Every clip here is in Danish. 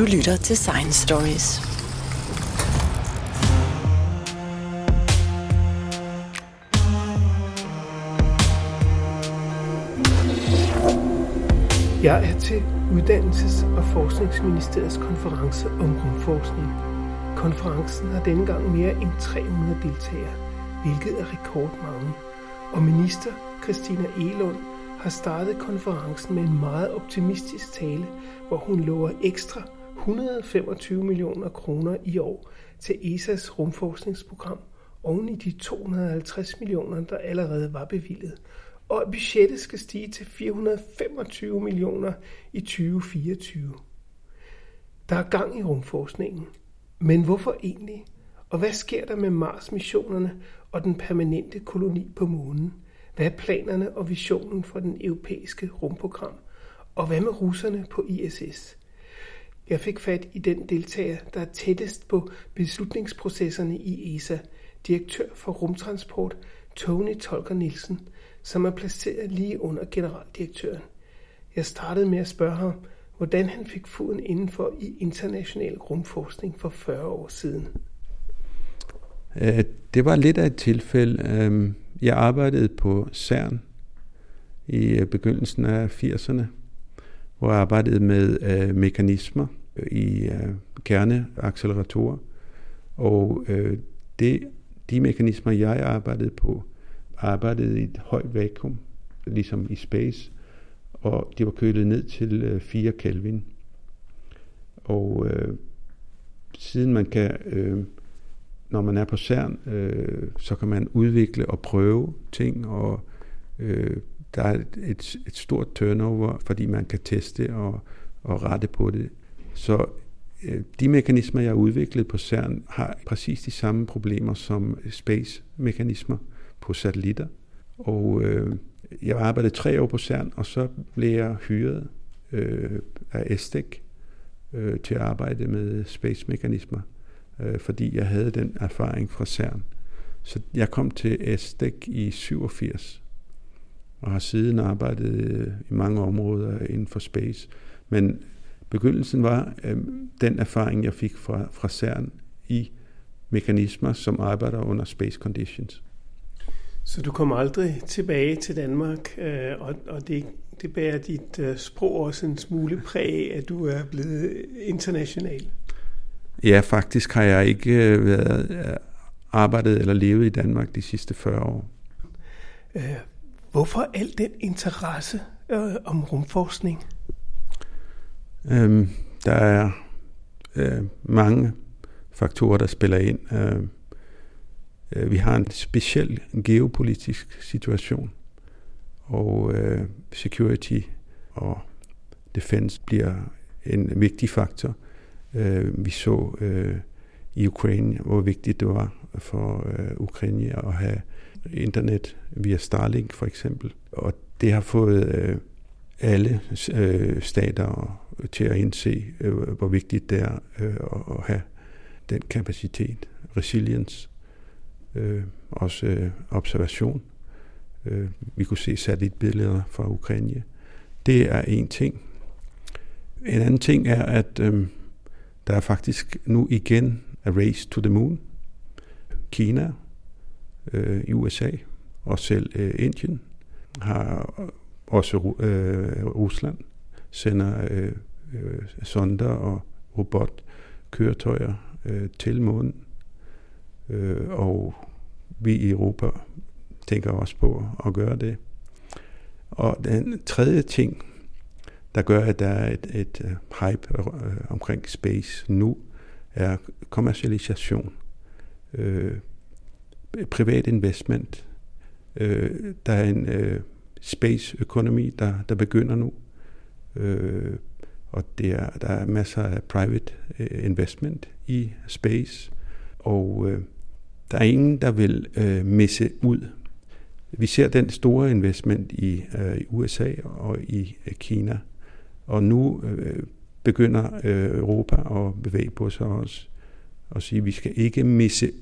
Du lytter til Science Stories. Jeg er til Uddannelses- og Forskningsministeriets konference om rumforskning. Konferencen har denne gang mere end 300 deltagere, hvilket er rekordmange. Og minister Christina Elund har startet konferencen med en meget optimistisk tale, hvor hun lover ekstra 125 millioner kroner i år til ESA's rumforskningsprogram oven i de 250 millioner, der allerede var bevillet, og at budgettet skal stige til 425 millioner i 2024. Der er gang i rumforskningen. Men hvorfor egentlig? Og hvad sker der med Mars-missionerne og den permanente koloni på månen? Hvad er planerne og visionen for den europæiske rumprogram? Og hvad med russerne på ISS? Jeg fik fat i den deltager, der er tættest på beslutningsprocesserne i ESA, direktør for rumtransport Tony Tolker Nielsen, som er placeret lige under generaldirektøren. Jeg startede med at spørge ham, hvordan han fik foden indenfor i international rumforskning for 40 år siden. Øh, det var lidt af et tilfælde. Øh, jeg arbejdede på CERN i øh, begyndelsen af 80'erne, hvor jeg arbejdede med mekanismer i øh, kerneacceleratorer. Og øh, det, de mekanismer, jeg arbejdede på, arbejdede i et højt vakuum, ligesom i space, og de var kølet ned til øh, 4 Kelvin. Og øh, siden man kan øh, når man er på CERN, øh, så kan man udvikle og prøve ting, og øh, der er et, et stort turnover, fordi man kan teste og, og rette på det. Så øh, de mekanismer, jeg har udviklet på CERN, har præcis de samme problemer som øh, space-mekanismer på satellitter. Og øh, jeg arbejdede tre år på CERN, og så blev jeg hyret øh, af ESTEC øh, til at arbejde med space-mekanismer øh, fordi jeg havde den erfaring fra CERN. Så jeg kom til ESTEC i 87 og har siden arbejdet øh, i mange områder inden for space. Men begyndelsen var øh, den erfaring, jeg fik fra, fra CERN i mekanismer, som arbejder under space conditions. Så du kommer aldrig tilbage til Danmark, øh, og, og det, det bærer dit øh, sprog også en smule præg, at du er blevet international? Ja, faktisk har jeg ikke øh, været øh, arbejdet eller levet i Danmark de sidste 40 år. Øh, hvorfor al den interesse øh, om rumforskning? Øhm, der er øh, mange faktorer, der spiller ind. Øhm, øh, vi har en speciel geopolitisk situation, og øh, security og defense bliver en vigtig faktor. Øh, vi så øh, i Ukraine, hvor vigtigt det var for øh, Ukraine at have internet via Starlink for eksempel. Og det har fået øh, alle øh, stater øh, til at indse, øh, hvor vigtigt det er øh, at have den kapacitet, resilience, øh, også øh, observation. Øh, vi kunne se satellitbilleder fra Ukraine. Det er en ting. En anden ting er, at øh, der er faktisk nu igen a race to the moon. Kina, øh, USA og selv øh, Indien har også øh, Rusland sender øh, øh, sonder og robotkøretøjer øh, til månen. Øh, og vi i Europa tænker også på at gøre det. Og den tredje ting, der gør, at der er et, et øh, hype øh, omkring space nu, er kommercialisation, Øh, privat investment. Øh, der er en øh, space-økonomi, der, der begynder nu, Øh, og det er, der er masser af private øh, investment i space, og øh, der er ingen, der vil øh, misse ud. Vi ser den store investment i, øh, i USA og i øh, Kina, og nu øh, begynder øh, Europa at bevæge på sig også og sige, at vi skal ikke misse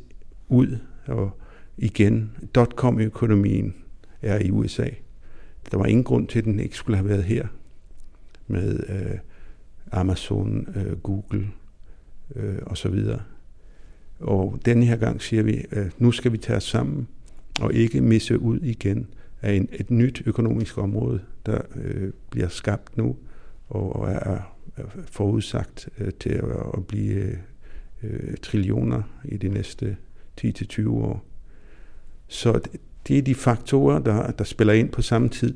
ud. Og igen, dot-com-økonomien er i USA. Der var ingen grund til, at den ikke skulle have været her med øh, Amazon, øh, Google øh, og så videre. Og denne her gang siger vi, øh, nu skal vi tage os sammen og ikke misse ud igen af en, et nyt økonomisk område, der øh, bliver skabt nu og, og er, er forudsagt øh, til at, at blive øh, øh trillioner i de næste 10-20 år. Så det er de faktorer, der, der spiller ind på samme tid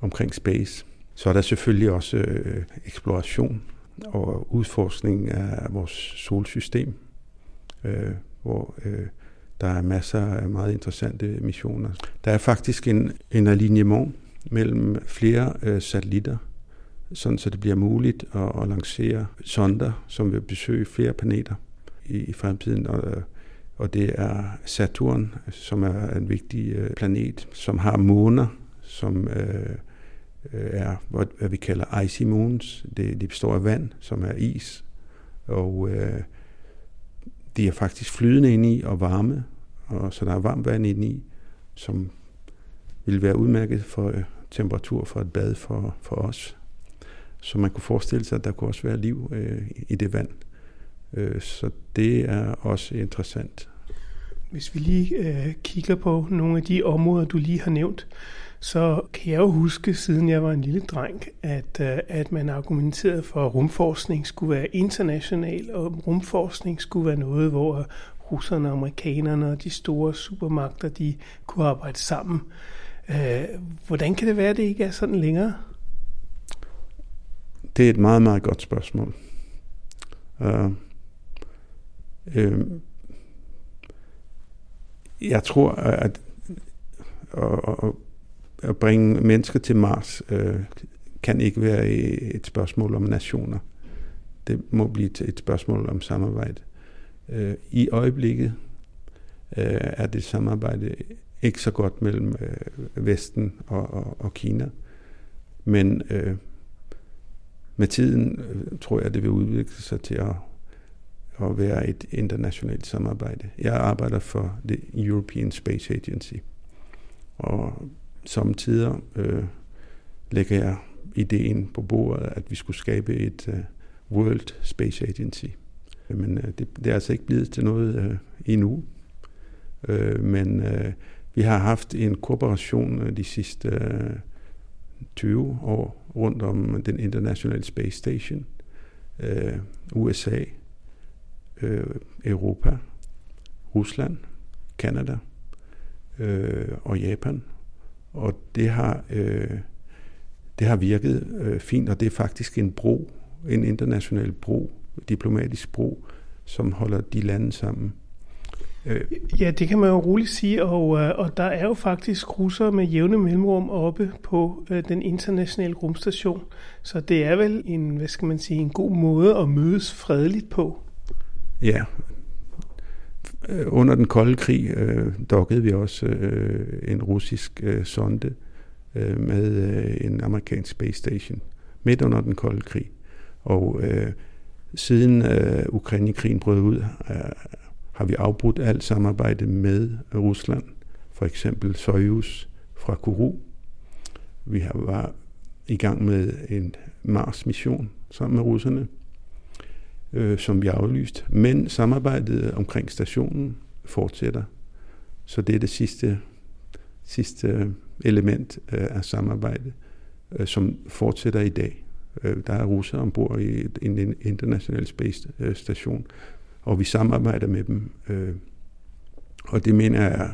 omkring space. Så er der selvfølgelig også øh, eksploration og udforskning af vores solsystem, øh, hvor øh, der er masser af meget interessante missioner. Der er faktisk en, en alignement mellem flere øh, satellitter, sådan så det bliver muligt at, at lancere sonder, som vil besøge flere planeter i, i fremtiden. Og, øh, og det er Saturn, som er en vigtig øh, planet, som har måner, som øh, øh er, hvad vi kalder icy moons. Det, de består af vand, som er is, og øh, de er faktisk flydende ind i og varme, og så der er varmt vand ind i, som vil være udmærket for øh, temperatur for et bad for, for os. Så man kunne forestille sig, at der kunne også være liv øh, i det vand. Øh, så det er også interessant. Hvis vi lige øh, kigger på nogle af de områder, du lige har nævnt, så kan jeg jo huske, siden jeg var en lille dreng, at, øh, at man argumenterede for, at rumforskning skulle være international, og rumforskning skulle være noget, hvor russerne, amerikanerne og de store supermagter, de kunne arbejde sammen. Øh, hvordan kan det være, at det ikke er sådan længere? Det er et meget, meget godt spørgsmål. Øh, øh, jeg tror, at at, at bringe mennesker til Mars øh, kan ikke være et spørgsmål om nationer. Det må blive et spørgsmål om samarbejde. Øh, I øjeblikket øh, er det samarbejde ikke så godt mellem Vesten og, og, og Kina. Men med tiden øh, tror jeg, det vil udvikle sig til at, at være et internationalt samarbejde. Jeg arbejder for det European Space Agency, og samtidig øh, lægger jeg ideen på bordet, at vi skulle skabe et uh, World Space Agency. Men øh, det, det er altså ikke blevet til noget øh, endnu. Øh, men øh, vi har haft en kooperation øh, de sidste øh, 20 år rundt om den internationale space station. Øh, USA, øh, Europa, Rusland, Kanada øh, og Japan. Og det har, øh, det har virket øh, fint, og det er faktisk en bro, en international bro, diplomatisk bro, som holder de lande sammen. Øh. Ja, det kan man jo roligt sige, og, øh, og der er jo faktisk russere med jævne mellemrum oppe på øh, den internationale rumstation, så det er vel en, hvad skal man sige, en god måde at mødes fredeligt på. Ja, under den kolde krig øh, dokkede vi også øh, en russisk øh, sonde øh, med øh, en amerikansk space station midt under den kolde krig. Og øh, siden øh, Ukraine-krigen brød ud, øh, har vi afbrudt alt samarbejde med Rusland. For eksempel Soyuz fra Kourou. Vi har var i gang med en Mars-mission sammen med russerne, øh, som vi har aflyst. Men samarbejdet omkring stationen fortsætter. Så det er det sidste, sidste øh, element øh, af samarbejde, øh, som fortsætter i dag. Øh, der er russere ombord i en international space øh, station, og vi samarbejder med dem. Øh, og det mener jeg er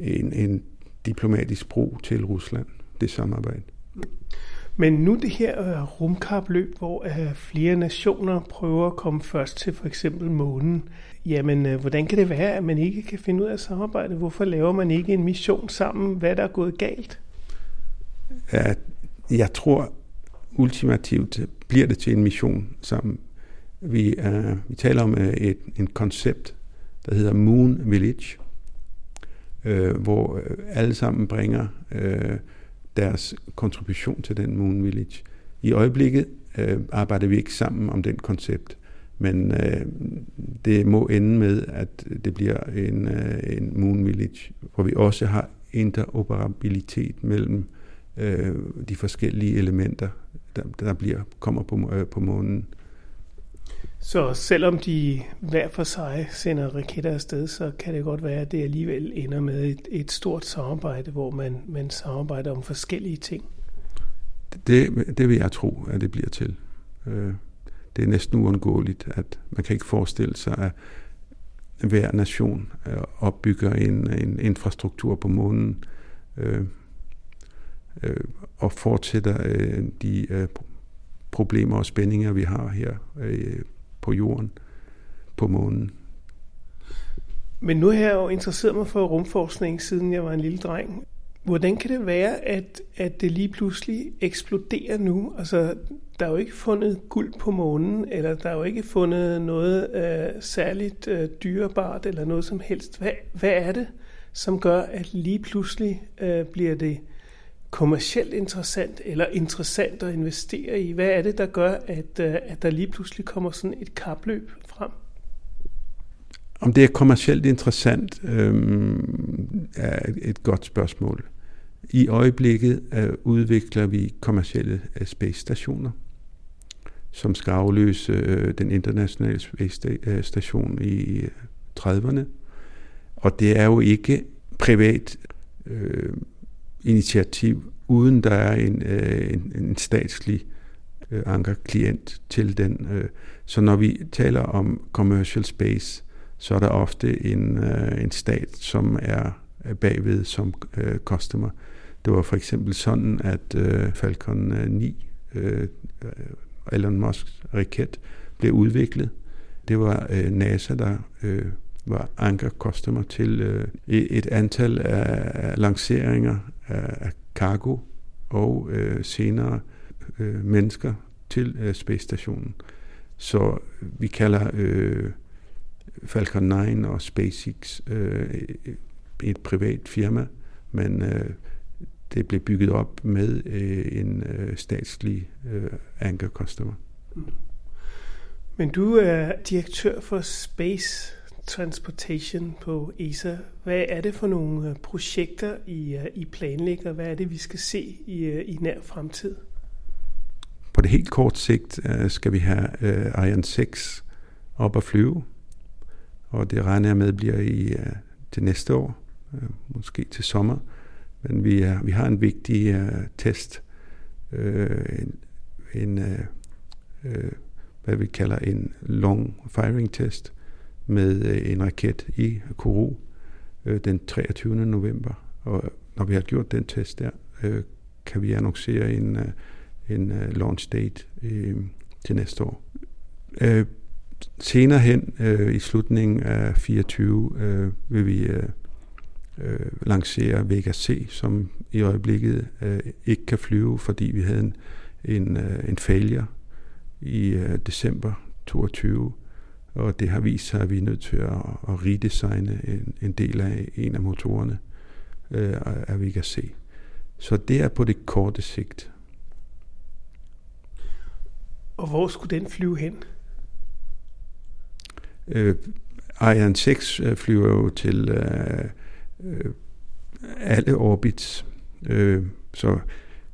en, en diplomatisk bro til Rusland, det samarbejde. Men nu det her øh, rumkapløb, hvor øh, flere nationer prøver at komme først til for eksempel månen, jamen øh, hvordan kan det være, at man ikke kan finde ud af at samarbejde? Hvorfor laver man ikke en mission sammen? Hvad der er gået galt? Ja, jeg tror ultimativt bliver det til en mission sammen. Vi, uh, vi taler om uh, et en koncept, der hedder Moon Village, uh, hvor alle sammen bringer uh, deres kontribution til den Moon Village. I øjeblikket øh, arbejder vi ikke sammen om den koncept, men øh, det må ende med, at det bliver en, øh, en Moon Village, hvor vi også har interoperabilitet mellem øh, de forskellige elementer, der, der bliver, kommer på, øh, på månen. Så selvom de hver for sig sender raketter afsted, så kan det godt være, at det alligevel ender med et, et stort samarbejde, hvor man, man samarbejder om forskellige ting. Det, det vil jeg tro, at det bliver til. Øh, det er næsten uundgåeligt, at man kan ikke forestille sig, at hver nation øh, opbygger en, en infrastruktur på månen øh, øh, og fortsætter øh, de øh, problemer og spændinger, vi har her øh, på jorden, på månen. Men nu har jeg jo interesseret mig for rumforskning, siden jeg var en lille dreng. Hvordan kan det være, at, at det lige pludselig eksploderer nu? Altså, der er jo ikke fundet guld på månen, eller der er jo ikke fundet noget øh, særligt øh, dyrebart, eller noget som helst. Hvad, hvad er det, som gør, at lige pludselig øh, bliver det kommercielt interessant, eller interessant at investere i? Hvad er det, der gør, at, øh, at der lige pludselig kommer sådan et kapløb frem? Om det er kommercielt interessant, øh, er et godt spørgsmål. I øjeblikket øh, udvikler vi kommercielle øh, space stationer, som skal afløse øh, den internationale space øh, station i øh, 30'erne. Og det er jo ikke privat øh, initiativ, uden der er en, øh, en, en statslig øh, ankerklient til den. Øh. Så når vi taler om commercial space, så er der ofte en, øh, en stat, som er bagved som øh, customer. Det var for eksempel sådan, at øh, Falcon øh, 9, øh, Elon Musks raket, blev udviklet. Det var øh, NASA, der øh, var anker customer til øh, et antal af lanceringer af cargo og øh, senere øh, mennesker til øh, Space Stationen. Så vi kalder øh, Falcon 9 og SpaceX øh, et privat firma, men øh, det blev bygget op med øh, en øh, statslig øh, anchor customer. Mm. Men du er direktør for Space Transportation på ESA. Hvad er det for nogle øh, projekter, I, øh, I planlægger? Hvad er det, vi skal se i, øh, i nær fremtid? På det helt kort sigt skal vi have Ariane 6 op at flyve, og det regner jeg med bliver i det næste år, måske til sommer. Men vi, er, vi har en vigtig uh, test, uh, en, en uh, uh, hvad vi kalder en long firing test, med øh, en raket i Kourou øh, den 23. november. Og når vi har gjort den test der, øh, kan vi annoncere en, en launch date til næste år. Uh, senere hen i slutningen af 24 vil vi øh, lancere Vega C, som i øjeblikket øh, ikke kan flyve, fordi vi havde en, en, øh, en failure i øh, december 22, og det har vist sig, at vi er nødt til at, at redesigne en, en del af en af motorerne øh, af Vega C. Så det er på det korte sigt. Og hvor skulle den flyve hen? Øh, Ariane 6 øh, flyver jo til øh, øh, alle orbits. Øh, så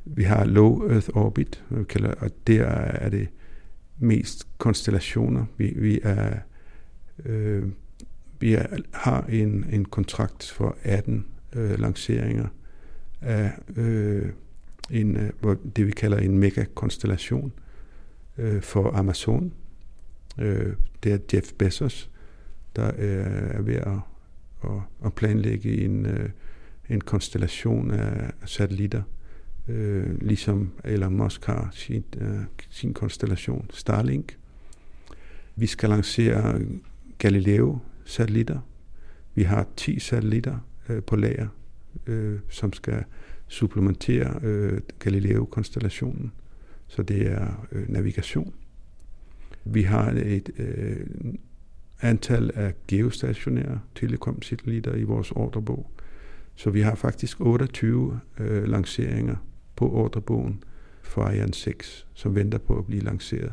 vi har low Earth orbit, vi og der er det mest konstellationer. Vi, vi er øh, vi er, har en, en kontrakt for 18 øh, lanceringer af øh, en, øh, det, vi kalder en megakonstellation øh, for Amazon. Øh, det er Jeff Bezos, der øh, er ved at at, at planlægge en, øh, en konstellation af satellitter, øh, ligesom Elon Musk har sin, øh, sin konstellation Starlink. Vi skal lancere Galileo-satellitter. Vi har 10 satellitter øh, på lager, øh, som skal supplementere øh, Galileo-konstellationen. Så det er øh, navigation. Vi har et øh, antal af geostationære telekom-satellitter i vores ordrebog. Så vi har faktisk 28 øh, lanceringer på ordrebogen for Ariane 6, som venter på at blive lanceret.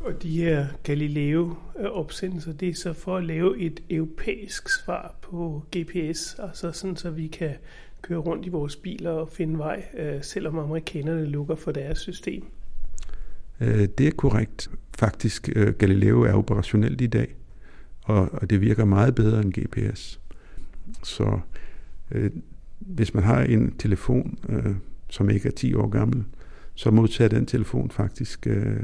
Og de her Galileo-opsendelser, det er så for at lave et europæisk svar på GPS, altså sådan så vi kan køre rundt i vores biler og finde vej, øh, selvom amerikanerne lukker for deres system. Øh, det er korrekt. Faktisk, øh, Galileo er operationelt i dag, og, det virker meget bedre end GPS. Så hvis man har en telefon, som ikke er 10 år gammel, så modtager den telefon faktisk øh,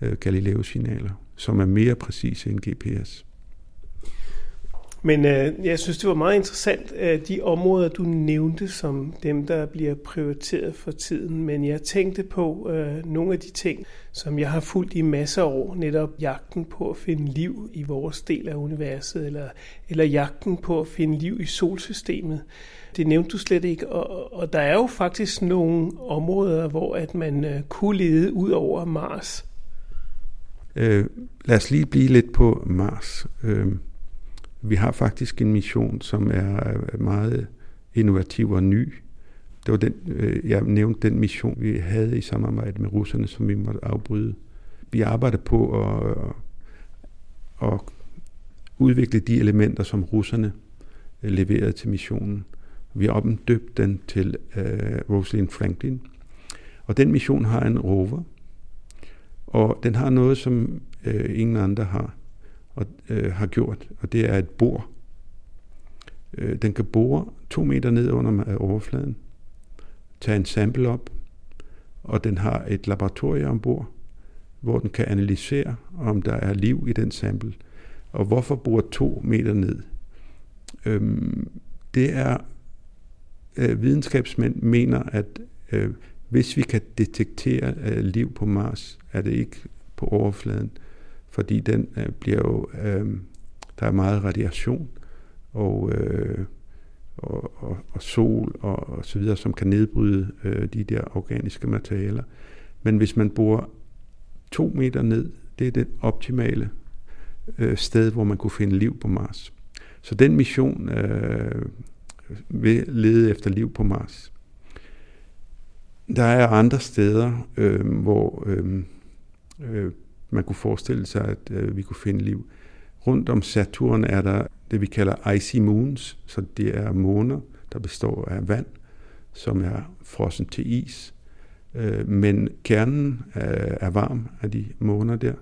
øh, Galileo-signaler, som er mere præcise end GPS. Men øh, jeg synes, det var meget interessant, øh, de områder, du nævnte som dem, der bliver prioriteret for tiden. Men jeg tænkte på øh, nogle af de ting, som jeg har fulgt i masser af år. Netop jagten på at finde liv i vores del af universet, eller, eller jagten på at finde liv i solsystemet. Det nævnte du slet ikke, og, og der er jo faktisk nogle områder, hvor at man øh, kunne lede ud over Mars. Øh, lad os lige blive lidt på Mars. Øh, vi har faktisk en mission, som er meget innovativ og ny. Det var den, øh, jeg nævnte den mission, vi havde i samarbejde med russerne, som vi måtte afbryde. Vi arbejder på at, at udvikle de elementer, som russerne leverede til missionen. Vi har omdøbt den til uh, Rosalind Franklin. Og den mission har en rover, og den har noget, som uh, ingen andre har og, øh, har gjort, og det er et bor. Øh, den kan bore to meter ned under øh, overfladen, tage en sample op, og den har et laboratorium ombord, hvor den kan analysere, om der er liv i den sample. Og hvorfor bore to meter ned? Øhm, det er, øh, videnskabsmænd mener, at øh, hvis vi kan detektere øh, liv på Mars, er det ikke på overfladen, fordi den øh, bliver jo, øh, der er meget radiation og, øh, og, og, og sol og, og så videre, som kan nedbryde øh, de der organiske materialer. Men hvis man bor to meter ned, det er det optimale øh, sted, hvor man kunne finde liv på Mars. Så den mission øh, vil lede efter liv på Mars. Der er andre steder, øh, hvor øh, øh, man kunne forestille sig, at øh, vi kunne finde liv. Rundt om Saturn er der det, vi kalder icy moons, så det er måner, der består af vand, som er frosset til is. Øh, men kernen er, er varm af de måner der,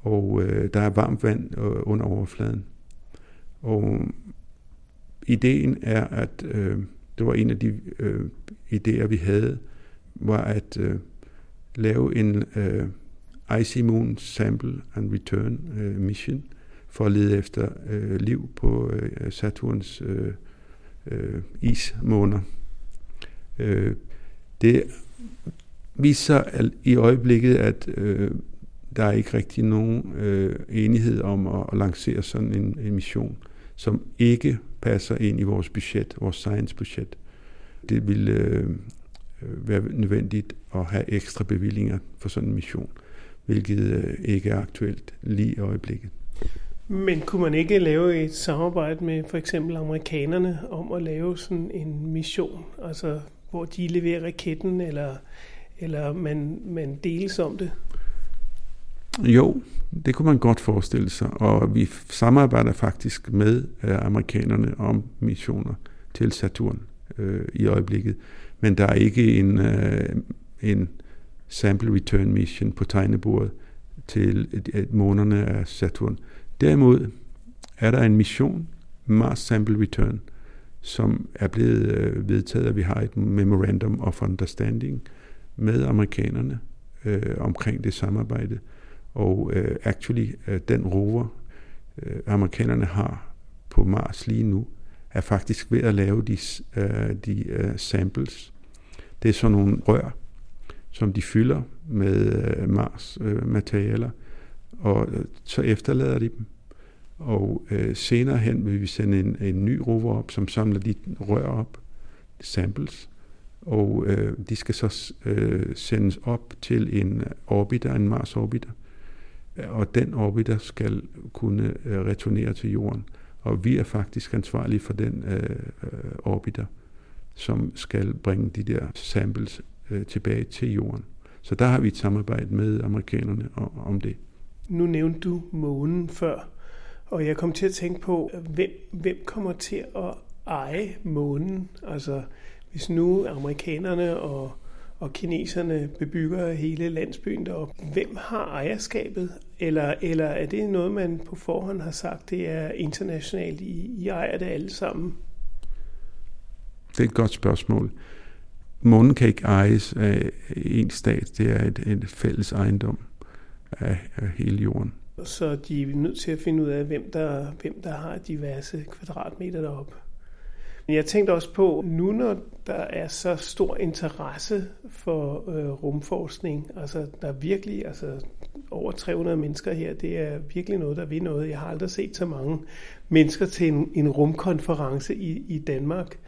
og øh, der er varmt vand øh, under overfladen. Og ideen er, at øh, det var en af de øh, idéer, vi havde, var at øh, lave en øh, Icy Moon Sample and Return øh, Mission for at lede efter øh, liv på øh, Saturns øh, øh, ismåner. Øh, det viser i øjeblikket, at øh, der er ikke rigtig nogen øh, enighed om at, at lancere sådan en, en mission, som ikke passer ind i vores budget, vores science-budget. Det vil øh, øh, være nødvendigt at have ekstra bevillinger for sådan en mission hvilket øh, ikke er aktuelt lige i øjeblikket. Men kunne man ikke lave et samarbejde med for eksempel amerikanerne om at lave sådan en mission, altså hvor de leverer raketten, eller, eller man, man deles om det? Jo, det kunne man godt forestille sig, og vi samarbejder faktisk med øh, amerikanerne om missioner til Saturn øh, i øjeblikket, men der er ikke en, øh, en sample return mission på tegnebordet til et, månerne af Saturn. Derimod er der en mission, Mars Sample Return, som er blevet øh, vedtaget, at vi har et Memorandum of Understanding med amerikanerne øh, omkring det samarbejde. Og øh, actually, øh, den rover, øh, amerikanerne har på Mars lige nu, er faktisk ved at lave de, øh, de øh, samples. Det er sådan nogle rør, som de fylder med øh, Mars øh, materialer, og øh, så efterlader de dem. Og øh, senere hen vil vi sende en, en ny rover op, som samler de rør op, samples, og øh, de skal så øh, sendes op til en orbiter, en Mars-orbiter, og den orbiter skal kunne øh, returnere til jorden. Og vi er faktisk ansvarlige for den øh, øh orbiter, som skal bringe de der samples øh, tilbage til jorden. Så der har vi et samarbejde med amerikanerne om det. Nu nævnte du månen før, og jeg kom til at tænke på, hvem, hvem kommer til at eje månen? Altså, hvis nu amerikanerne og, og kineserne bebygger hele landsbyen deroppe. Hvem har ejerskabet? Eller, eller er det noget, man på forhånd har sagt, det er internationalt, I, I ejer det alle sammen? Det er et godt spørgsmål. Månen kan ikke ejes af en stat. Det er et, et fælles ejendom af, af hele jorden. Så de er nødt til at finde ud af, hvem der, hvem der har diverse kvadratmeter deroppe. Jeg tænkte også på, nu når der er så stor interesse for øh, rumforskning, altså der er virkelig, altså over 300 mennesker her, det er virkelig noget, der vil noget. Jeg har aldrig set så mange mennesker til en, en rumkonference i, i Danmark.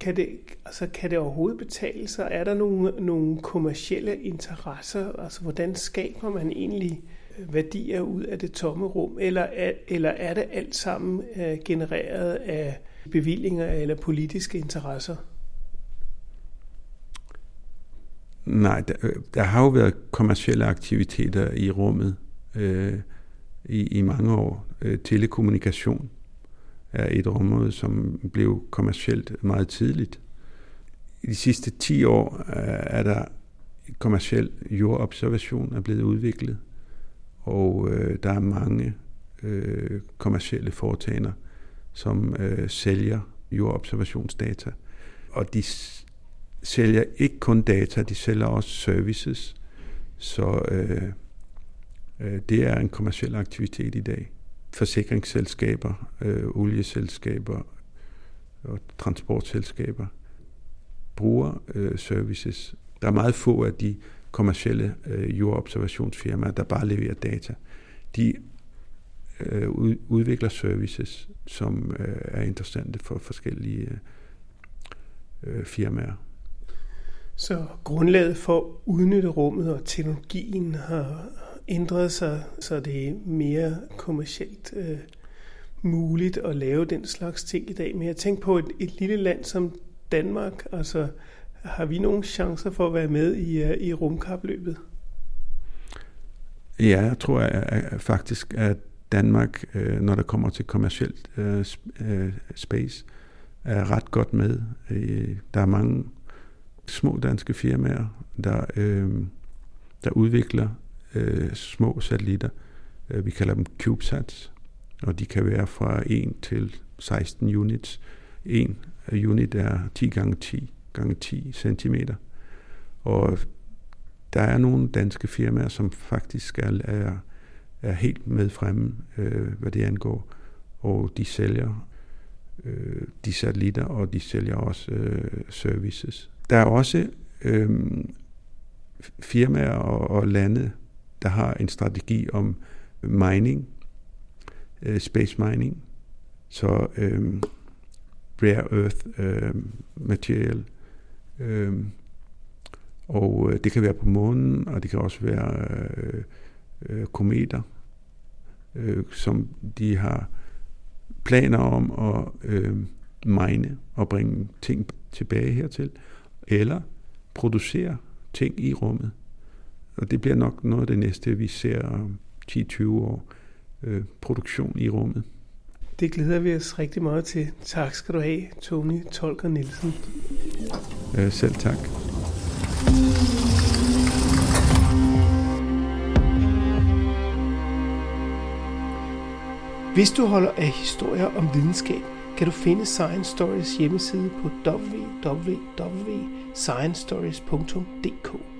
Kan det, altså, kan det overhovedet betale sig? Er der nogle, nogle kommercielle interesser? Altså, hvordan skaber man egentlig øh, værdier ud af det tomme rum? Eller er, eller er det alt sammen uh, genereret af bevillinger eller politiske interesser? Nej, der, øh, der har jo været kommercielle aktiviteter i rummet øh, i, i mange år. Øh, telekommunikation er et område, som blev kommercielt meget tidligt. I de sidste 10 år øh, er der kommersiel jordobservation er blevet udviklet, og øh, der er mange øh, kommersielle foretagender, som øh, sælger jordobservationsdata. Og de sælger ikke kun data, de sælger også services. Så øh, øh, det er en kommersiel aktivitet i dag forsikringsselskaber, øh, olieselskaber og transportselskaber bruger øh, services. Der er meget få af de kommercielle øh, jordobservationsfirmaer, der bare leverer data. De øh, udvikler services, som øh, er interessante for forskellige øh, øh, firmaer. Så grundlaget for at udnytte rummet og teknologien har, ændret sig, så det er mere kommercielt øh, muligt at lave den slags ting i dag. Men jeg tænker på et, et lille land som Danmark, altså har vi nogle chancer for at være med i, uh, i rumkapløbet? Ja, jeg tror jeg, at faktisk, at Danmark, øh, når der kommer til kommercielt øh, øh space, er ret godt med. Øh, der er mange små danske firmaer, der, der udvikler øh, små satellitter. Øh, vi kalder dem CubeSats, og de kan være fra 1 til 16 units. En unit er 10 gange 10 gange 10 cm. Og der er nogle danske firmaer, som faktisk er, er, er helt med fremme, øh, hvad det angår. Og de sælger øh, de satellitter, og de sælger også øh, services. Der er også øh, firmaer og, og lande, der har en strategi om mining, øh, space mining, så øh, rare earth øh, material, øh, og øh, det kan være på månen, og det kan også være øh, øh, kometer, øh, som de har planer om at øh, mine og bringe ting tilbage hertil, eller producere ting i rummet. Og det bliver nok noget af det næste, vi ser om 10-20 år. Øh, produktion i rummet. Det glæder vi os rigtig meget til. Tak skal du have, Tony Tolker Nielsen. Øh, selv tak. Hvis du holder af historier om videnskab, kan du finde Science Stories hjemmeside på www.sciencestories.dk.